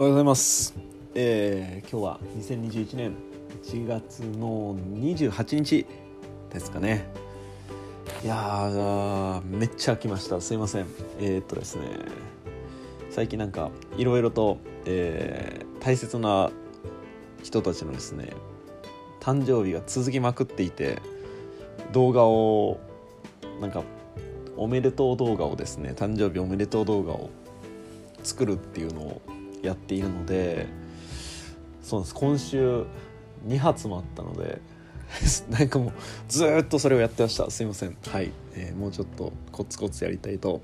おはようございます、えー、今日は2021年1月の28日ですかね。いやーめっちゃ来ました。すいません。えー、っとですね。最近なんかいろいろと、えー、大切な人たちのですね誕生日が続きまくっていて動画をなんかおめでとう動画をですね誕生日おめでとう動画を作るっていうのをやっているのでそうです。今週2発もあったので なんかもうずっとそれをやってました。すいません。はい、えーもうちょっとコツコツやりたいと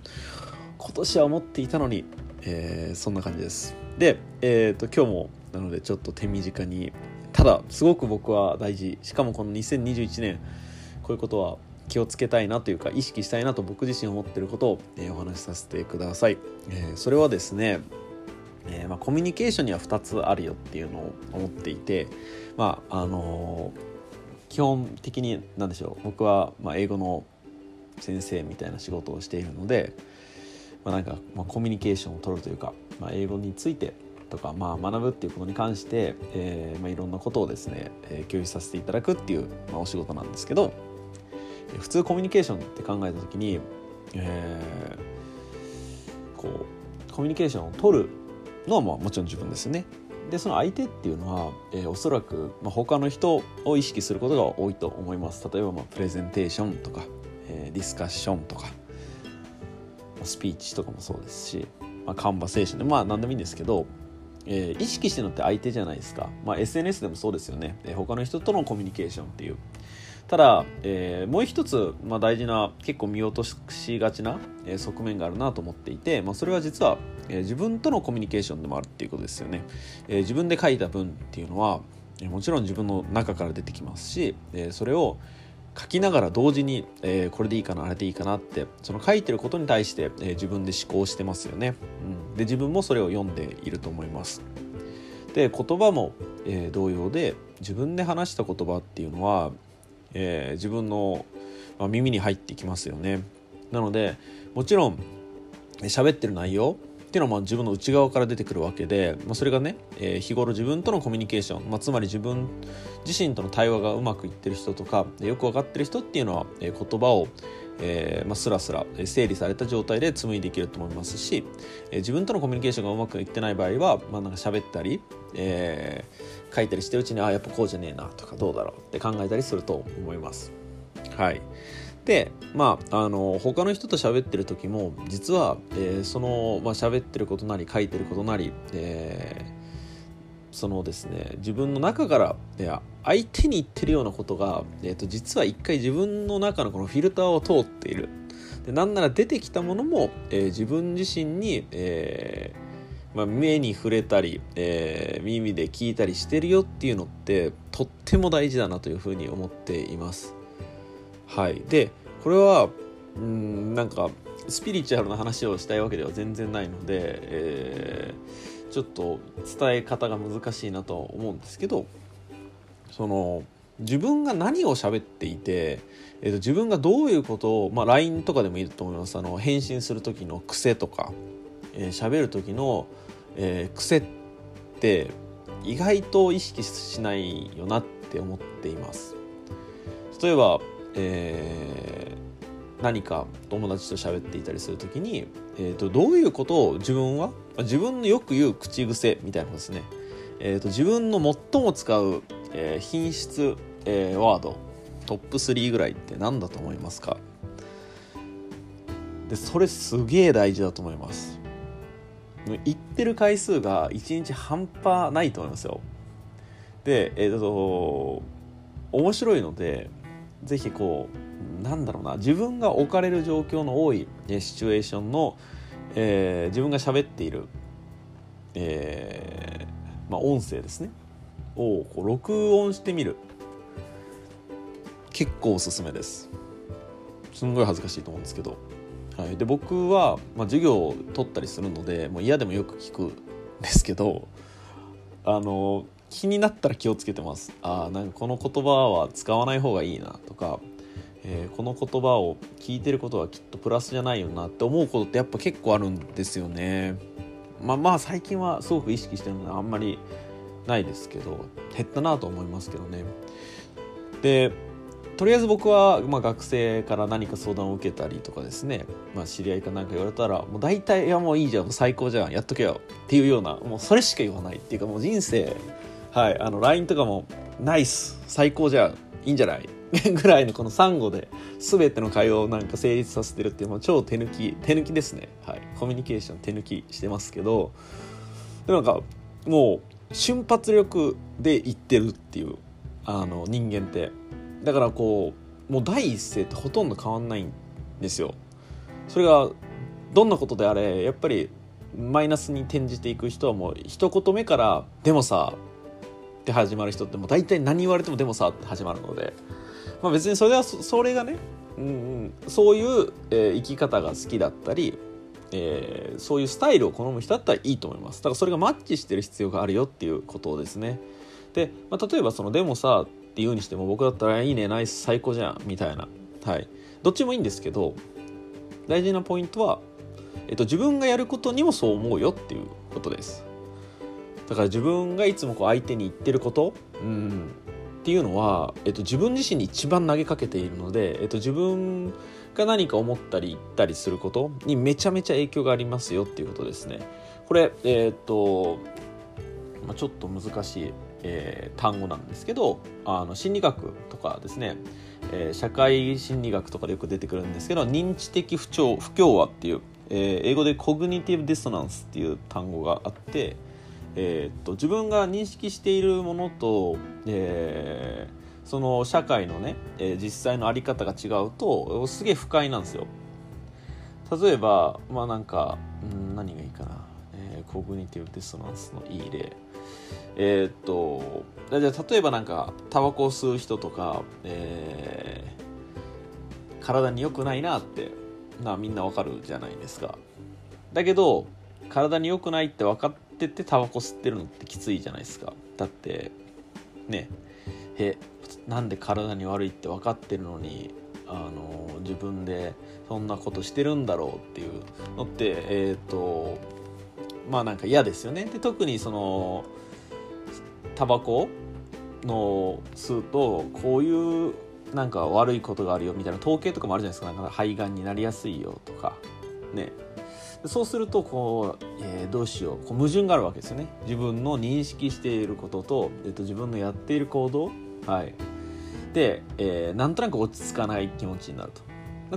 今年は思っていたのに、えーそんな感じです。でえっ、と今日もなのでちょっと手短にただすごく僕は大事。しかもこの2021年こういうことは気をつけたいなというか意識したいなと僕自身思っていることを、えーお話しさせてください、えーそれはですねえーまあ、コミュニケーションには2つあるよっていうのを思っていてまああのー基本的に何でしょう。僕は、まあ、英語の先生みたいな仕事をしているので、まあ、なんか、まあ、コミュニケーションを取るというか、まあ、英語についてとか、まあ、学ぶっていうことに関して、えーまあ、いろんなことをですね、えー共有させていただくっていう、まあ、お仕事なんですけどえー普通コミュニケーションって考えた時に、えーこうコミュニケーションを取るのはまあもちろん自分ですね。でその相手っていうのは、えーおそらく、ま、他の人を意識することが多いと思います。例えば、まあ、プレゼンテーションとか、えーディスカッションとか、スピーチとかもそうですし、まあ、カンバセーションでまあ何でもいいんですけど、えー意識してるのって相手じゃないですか、まあ、SNS でもそうですよね、えー他の人とのコミュニケーションっていうただ、えーもう一つ、まあ、大事な結構見落としがちな、えー側面があるなと思っていて、まあ、それは実は、えー自分とのコミュニケーションでもあるっていうことですよね、えー自分で書いた文っていうのはえーもちろん自分の中から出てきますし、えーそれを書きながら同時に、えーこれでいいかなあれでいいかなってその書いてることに対して、えー自分で思考してますよね、うん、で自分もそれを読んでいると思います。で言葉も、えー同様で自分で話した言葉っていうのは、えー自分の、まあ耳に入ってきますよね。なのでもちろん喋ってる内容っていうのは自分の内側から出てくるわけで、まあ、それがね、えー日頃自分とのコミュニケーション、まあ、つまり自分自身との対話がうまくいってる人とかよく分かってる人っていうのは、えー言葉を、えーまあ、スラスラ整理された状態で紡いでいけると思いますし、えー自分とのコミュニケーションがうまくいってない場合は、まあ、なんか喋ったり、えー書いたりしてるうちにあやっぱこうじゃねえなとかどうだろうって考えたりすると思います。はいでまああの他の人と喋ってる時も実は、えーその、まあ喋ってることなり書いてることなり、えーそのですね自分の中からいや相手に言ってるようなことが、えー、と実は一回自分の中のこのフィルターを通っているでなんなら出てきたものも、えー自分自身に、えーまあ、目に触れたり、えー耳で聞いたりしてるよっていうのってとっても大事だなというふうに思っています。はい、でこれはうんなんかスピリチュアルな話をしたいわけでは全然ないので、えーちょっと伝え方が難しいなと思うんですけどその自分が何を喋っていて、えーと自分がどういうことを、まあ、LINE とかでもいいと思いますあの返信する時の癖とか喋、えーる時の、えー癖って意外と意識しないよなって思っています。例えば、え何か友達と喋っていたりする時に、えー、とどういうことを自分は自分のよく言う口癖みたいなことですね、えー、と自分の最も使う、えー品質、えーワードトップ3ぐらいって何だと思いますか？でそれすげえ大事だと思います。言ってる回数が1日半端ないと思いますよ。でえっ、と面白いのでぜひこうなんだろうな自分が置かれる状況の多いシチュエーションの、えー自分が喋っている、えーまあ、音声ですね。をこう録音してみる。結構おすすめです。すんごい恥ずかしいと思うんですけど、はい、で僕は、まあ、授業を取ったりするのでもう嫌でもよく聞くんですけどあの気になったら気をつけてます。あーなんかこの言葉は使わない方がいいなとか、えーこの言葉を聞いてることはきっとプラスじゃないよなって思うことってやっぱ結構あるんですよね。まあまあ最近はすごく意識してるのはあんまりないですけど減ったなと思いますけどね。でとりあえず僕は、まあ、学生から何か相談を受けたりとかですね、まあ、知り合いか何か言われたらもう大体「いやもういいじゃん最高じゃんやっとけよ」っていうようなもうそれしか言わないっていうかもう人生はいあの LINE とかも「ナイス。最高じゃん。いいんじゃない? 」ぐらいのこのサンゴで全ての会話をなんか成立させてるっていうもう超手抜き手抜きですね。はいコミュニケーション手抜きしてますけどでもなんかもう瞬発力で言ってるっていうあの人間って。だからこうもう第一声ってほとんど変わんないんですよ。それがどんなことであれやっぱりマイナスに転じていく人はもう一言目から「でもさ」って始まる人ってもう大体何言われても「でもさ」って始まるので、まあ、別にそれはそれがね、うんうん、そういう、えー、生き方が好きだったり、えー、そういうスタイルを好む人だったらいいと思います。だからそれがマッチしてる必要があるよっていうことですね。で、まあ、例えばその「でもさ」って言うにしても僕だったら「いいねナイス最高じゃん」みたいな。はい。どっちもいいんですけど大事なポイントは、えっと、自分がやることにもそう思うよっていうことです。だから自分がいつもこう相手に言ってること、うん、っていうのは、えっと、自分自身に一番投げかけているので、えっと、自分が何か思ったり言ったりすることにめちゃめちゃ影響がありますよっていうことですね。これえー、っと、まあ、ちょっと難しいえー、単語なんですけどあの心理学とかですね、えー、社会心理学とかでよく出てくるんですけど認知的不調不協和っていう、えー、英語でコグニティブディソナンスっていう単語があって、えー、っと自分が認識しているものと、えー、その社会のね、えー、実際の在り方が違うとすげえ不快なんですよ。例えばまあなんか、うん、何がいいかな、えー、コグニティブディソナンスのいい例。えー、っとじゃあ例えばなんかタバコを吸う人とか、えー、体に良くないなってなみんなわかるじゃないですか。だけど体に良くないって分かっっててタバコ吸ってるのってきついじゃないですか。だってねえなんで体に悪いって分かってるのにあの自分でそんなことしてるんだろうっていうのってえっ、ー、とまあなんか嫌ですよね。で特にそのタバコの吸うとこういうなんか悪いことがあるよみたいな統計とかもあるじゃないですか。なんか肺がんになりやすいよとかね。そうするとこう、えー、どうしようこう矛盾があるわけですよね。自分の認識していることと、えっと、自分のやっている行動。はい。で、えー、なんとなく落ち着かない気持ちになると。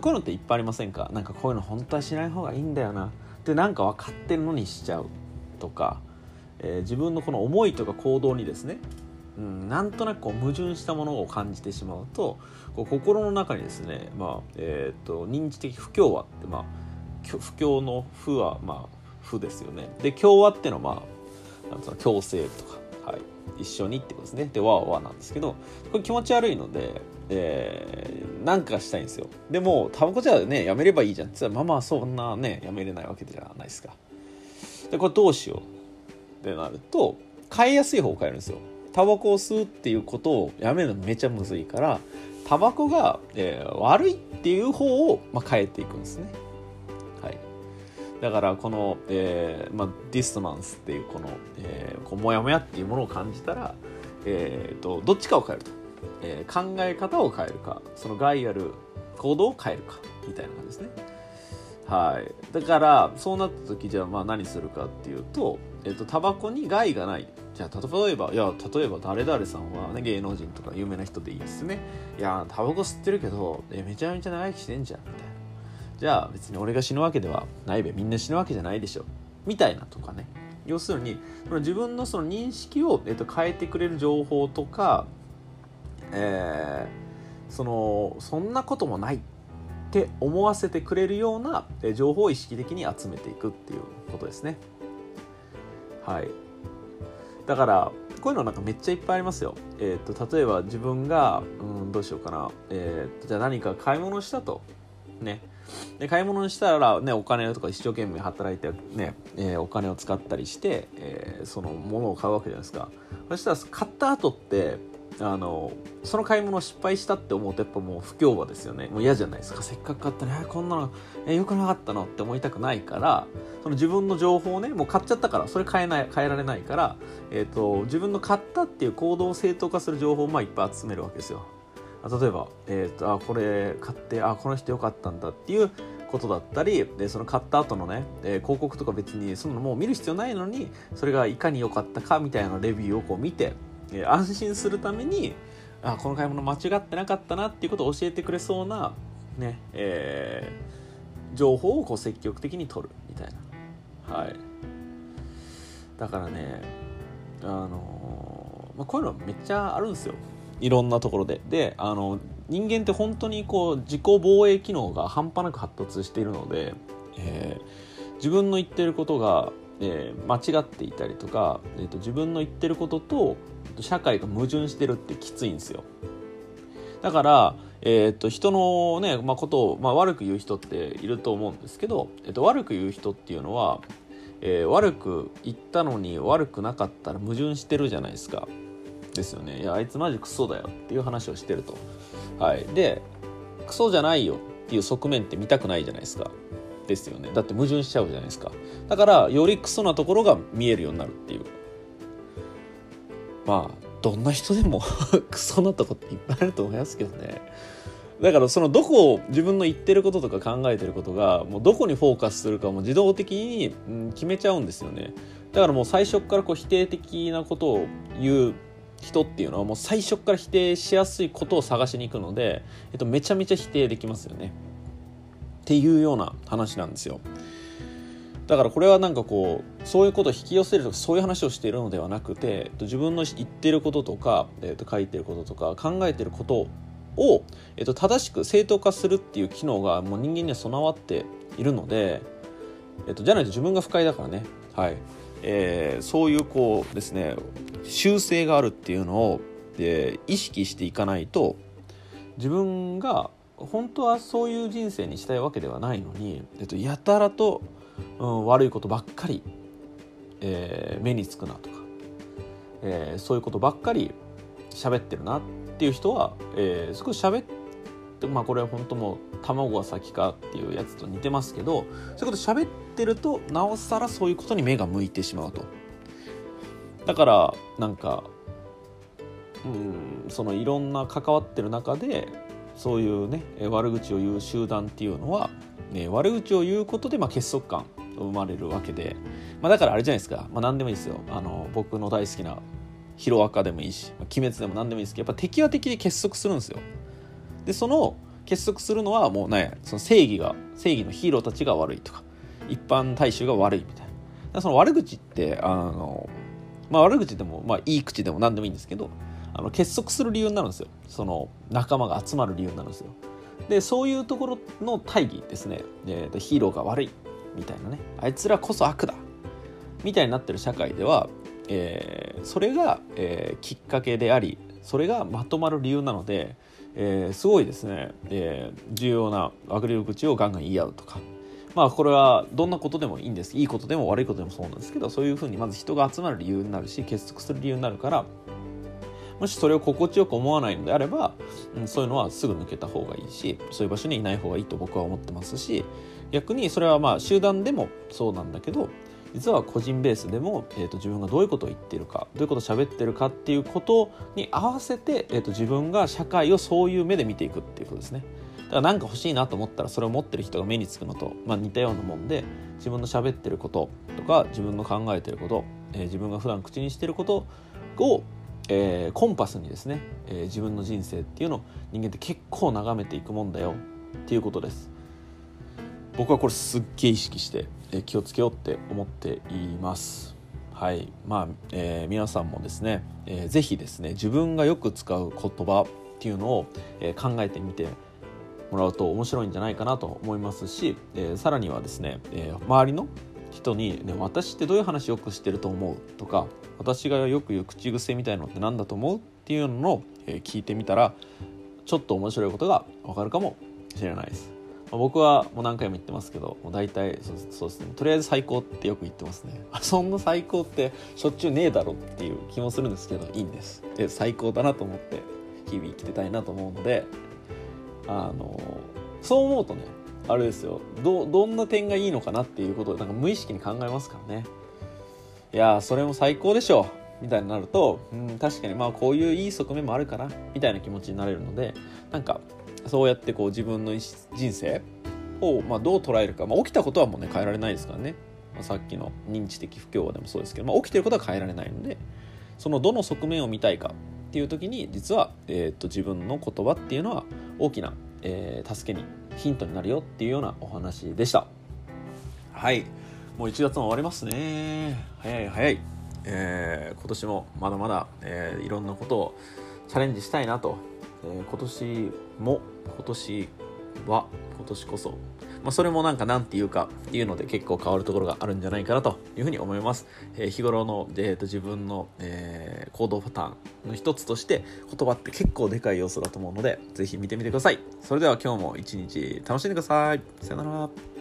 こういうのっていっぱいありませんか？なんかこういうの本当はしない方がいいんだよな。ってなんか分かってるのにしちゃう。とかえー、自分のこの思いとか行動にですね、うん、なんとなくこう矛盾したものを感じてしまうとこう心の中にですね、まあえーと、認知的不協和って、まあ、不協の不は、まあ、不ですよね。で協和ってのは、まあ、なん共生とか、はい、一緒にってことですね。で和は和なんですけどこれ気持ち悪いので、えー、なんかしたいんですよ。でもタバコじゃねやめればいいじゃん。って言ったらまあまあそんなねやめれないわけじゃないですか。でこれどうしよう？ってなると変えやすい方を変えるんですよ。タバコを吸うっていうことをやめるのめちゃむずいからタバコが、えー、悪いっていう方を、まあ、変えていくんですね。だからこの、えーまあ、ディストナンスっていうこの、えー、こうモヤモヤっていうものを感じたら、えーと、どっちかを変えると、えー、考え方を変えるかその害ある行動を変えるかみたいな感じですね。はい。だからそうなった時じゃあまあ何するかっていうとえっと、タバコに害がない。じゃあ例えばいや例えば誰々さんは、ね、芸能人とか有名な人でいいですね。いやタバコ吸ってるけどえめちゃめちゃ長生きしてんじゃんみたいな。じゃあ別に俺が死ぬわけではないべみんな死ぬわけじゃないでしょみたいなとかね要するにその自分のその認識を、えっと、変えてくれる情報とか、えー、そのそんなこともないって思わせてくれるような情報を意識的に集めていくっていうことですね。はいだからこういうのなんかめっちゃいっぱいありますよ。えっ、と例えば自分が、うん、どうしようかな。えっ、とじゃあ何か買い物したと。ね。で買い物したら、ね、お金とか一生懸命働いて、ねえー、お金を使ったりして、えー、そのものを買うわけじゃないですか。そしたら買った後ってあのその買い物失敗したって思うとやっぱもう不協和ですよね。もう嫌じゃないですか。せっかく買ったらこんなのえよくなかったの？って思いたくないからその自分の情報をねもう買っちゃったからそれ変えない変えられないから、えーと、自分の買ったっていう行動を正当化する情報をまあいっぱい集めるわけですよ。例えば、えーと、あこれ買ってあこの人よかったんだっていうことだったりでその買った後のね、え、広告とか別にそのもう見る必要ないのにそれがいかに良かったかみたいなレビューをこう見てえ、安心するためにあこの買い物間違ってなかったなっていうことを教えてくれそうな、ねえー、情報をこう積極的に取るみたいな、はい、だからねあのー、まあ、こういうのめっちゃあるんですよ。いろんなところで。であの人間って本当にこう自己防衛機能が半端なく発達しているので、えー、自分の言ってることが、えー、間違っていたりとか、えーと自分の言ってることと社会が矛盾してるってきついんですよ。だから、えー、と人のね、まあ、ことを、まあ、悪く言う人っていると思うんですけど、えー、と悪く言う人っていうのは、えー、悪く言ったのに悪くなかったら矛盾してるじゃないですか。ですよね。いやあいつマジクソだよっていう話をしてると。はい。でクソじゃないよっていう側面って見たくないじゃないですか。ですよね。だって矛盾しちゃうじゃないですか。だからよりクソなところが見えるようになるっていう。まあどんな人でも クソなとこっていっぱいあると思いますけどね。だからそのどこを自分の言ってることとか考えてることがもうどこにフォーカスするかも自動的に、決めちゃうんですよね。だからもう最初からこう否定的なことを言う人っていうのはもう最初から否定しやすいことを探しに行くので、えっと、めちゃめちゃ否定できますよね。っていうような話なんですよ。だからこれはなんかこうそういうことを引き寄せるとかそういう話をしているのではなくて自分の言ってることとか、えー、と書いてることとか考えてることを、えー、と正しく正当化するっていう機能がもう人間には備わっているので、えー、とじゃないと自分が不快だからね、はい。えー、そういうこうですね修正があるっていうのを、えー、意識していかないと自分が本当はそういう人生にしたいわけではないのに、えっと、やたらとうん、悪いことばっかり、えー、目につくなとか、えー、そういうことばっかり喋ってるなっていう人は、えー、少し喋ってまあこれは本当もう卵が先かっていうやつと似てますけどそういうこと喋っててるとなおさらそういうことに目が向いてしまうと。だからなんかうんそのいろんな関わってる中でそういうね悪口を言う集団っていうのはね、悪口を言うことで、まあ、結束感生まれるわけで、まあ、だからあれじゃないですか、まあ、何でもいいですよ。あの僕の大好きなヒロアカでもいいし、鬼滅でも何でもいいですけどやっぱ敵は敵で結束するんですよ。でその結束するのはもうねその正義が正義のヒーローたちが悪いとか。一般大衆が悪いみたいな。その悪口ってあのまあ悪口でも、まあ、いい口でも何でもいいんですけどあの結束する理由になるんですよ。その仲間が集まる理由になるんですよ。でそういうところの大義ですね、えー、ヒーローが悪いみたいなね。あいつらこそ悪だ。みたいになってる社会では、えー、それが、えー、きっかけでありそれがまとまる理由なので、えー、すごいですね、えー、重要な悪霊口をガンガン言い合うとか。まあこれはどんなことでもいいんですいいことでも悪いことでもそうなんですけどそういうふうにまず人が集まる理由になるし結束する理由になるからもしそれを心地よく思わないのであれば、うん、そういうのはすぐ抜けた方がいいしそういう場所にいない方がいいと僕は思ってますし逆にそれはまあ集団でもそうなんだけど実は個人ベースでも、えーと、自分がどういうことを言ってるかどういうことを喋ってるかっていうことに合わせて、えーと、自分が社会をそういう目で見ていくっていうことですね。だから何か欲しいなと思ったらそれを持ってる人が目につくのと、まあ、似たようなもんで自分の喋ってることとか自分の考えてること、えー、自分が普段口にしてることをえー、コンパスにですね、えー、自分の人生っていうのを人間って結構眺めていくもんだよっていうことです。僕はこれすっげえ意識して、えー、気をつけようって思っています。はい。まあ、えー、皆さんもですね、えー、ぜひですね自分がよく使う言葉っていうのを、えー、考えてみてもらうと面白いんじゃないかなと思いますし、えー、さらにはですね、えー、周りの人に、ね「私ってどういう話よくしてると思う?」とか私がよく言う口癖みたいのって何だと思うっていうのを、え聞いてみたらちょっと面白いことがわかるかもしれないです。ま、僕はもう何回も言ってますけどもう大体そうそうですねとりあえず最高ってよく言ってますね そんな最高ってしょっちゅうねえだろっていう気もするんですけどいいんですで最高だなと思って日々生きてたいなと思うのであのそう思うとねあれですよ。どどんな点がいいのかなっていうことをなんか無意識に考えますからね。いやそれも最高でしょみたいになると、うん、確かにまあこういういい側面もあるかな。みたいな気持ちになれるのでなんかそうやってこう自分の人生をまあどう捉えるか、まあ、起きたことはもうね変えられないですからね、まあ、さっきの認知的不協和でもそうですけど、まあ、起きてることは変えられないのでそのどの側面を見たいかっていう時に実は、えー、と自分の言葉っていうのは大きな、えー、助けにヒントになるよっていうようなお話でした。はい。もう1月も終わりますね。早い早い、えー、今年もまだまだ、えー、いろんなことをチャレンジしたいなと、えー、今年も今年は年こそまあ、それもなんか何て言うかっていうので結構変わるところがあるんじゃないかなというふうに思います。えー、日頃の、えーと、自分の、えー、行動パターンの一つとして言葉って結構でかい要素だと思うので是非見てみてください。それでは今日も一日楽しんでください。さよなら。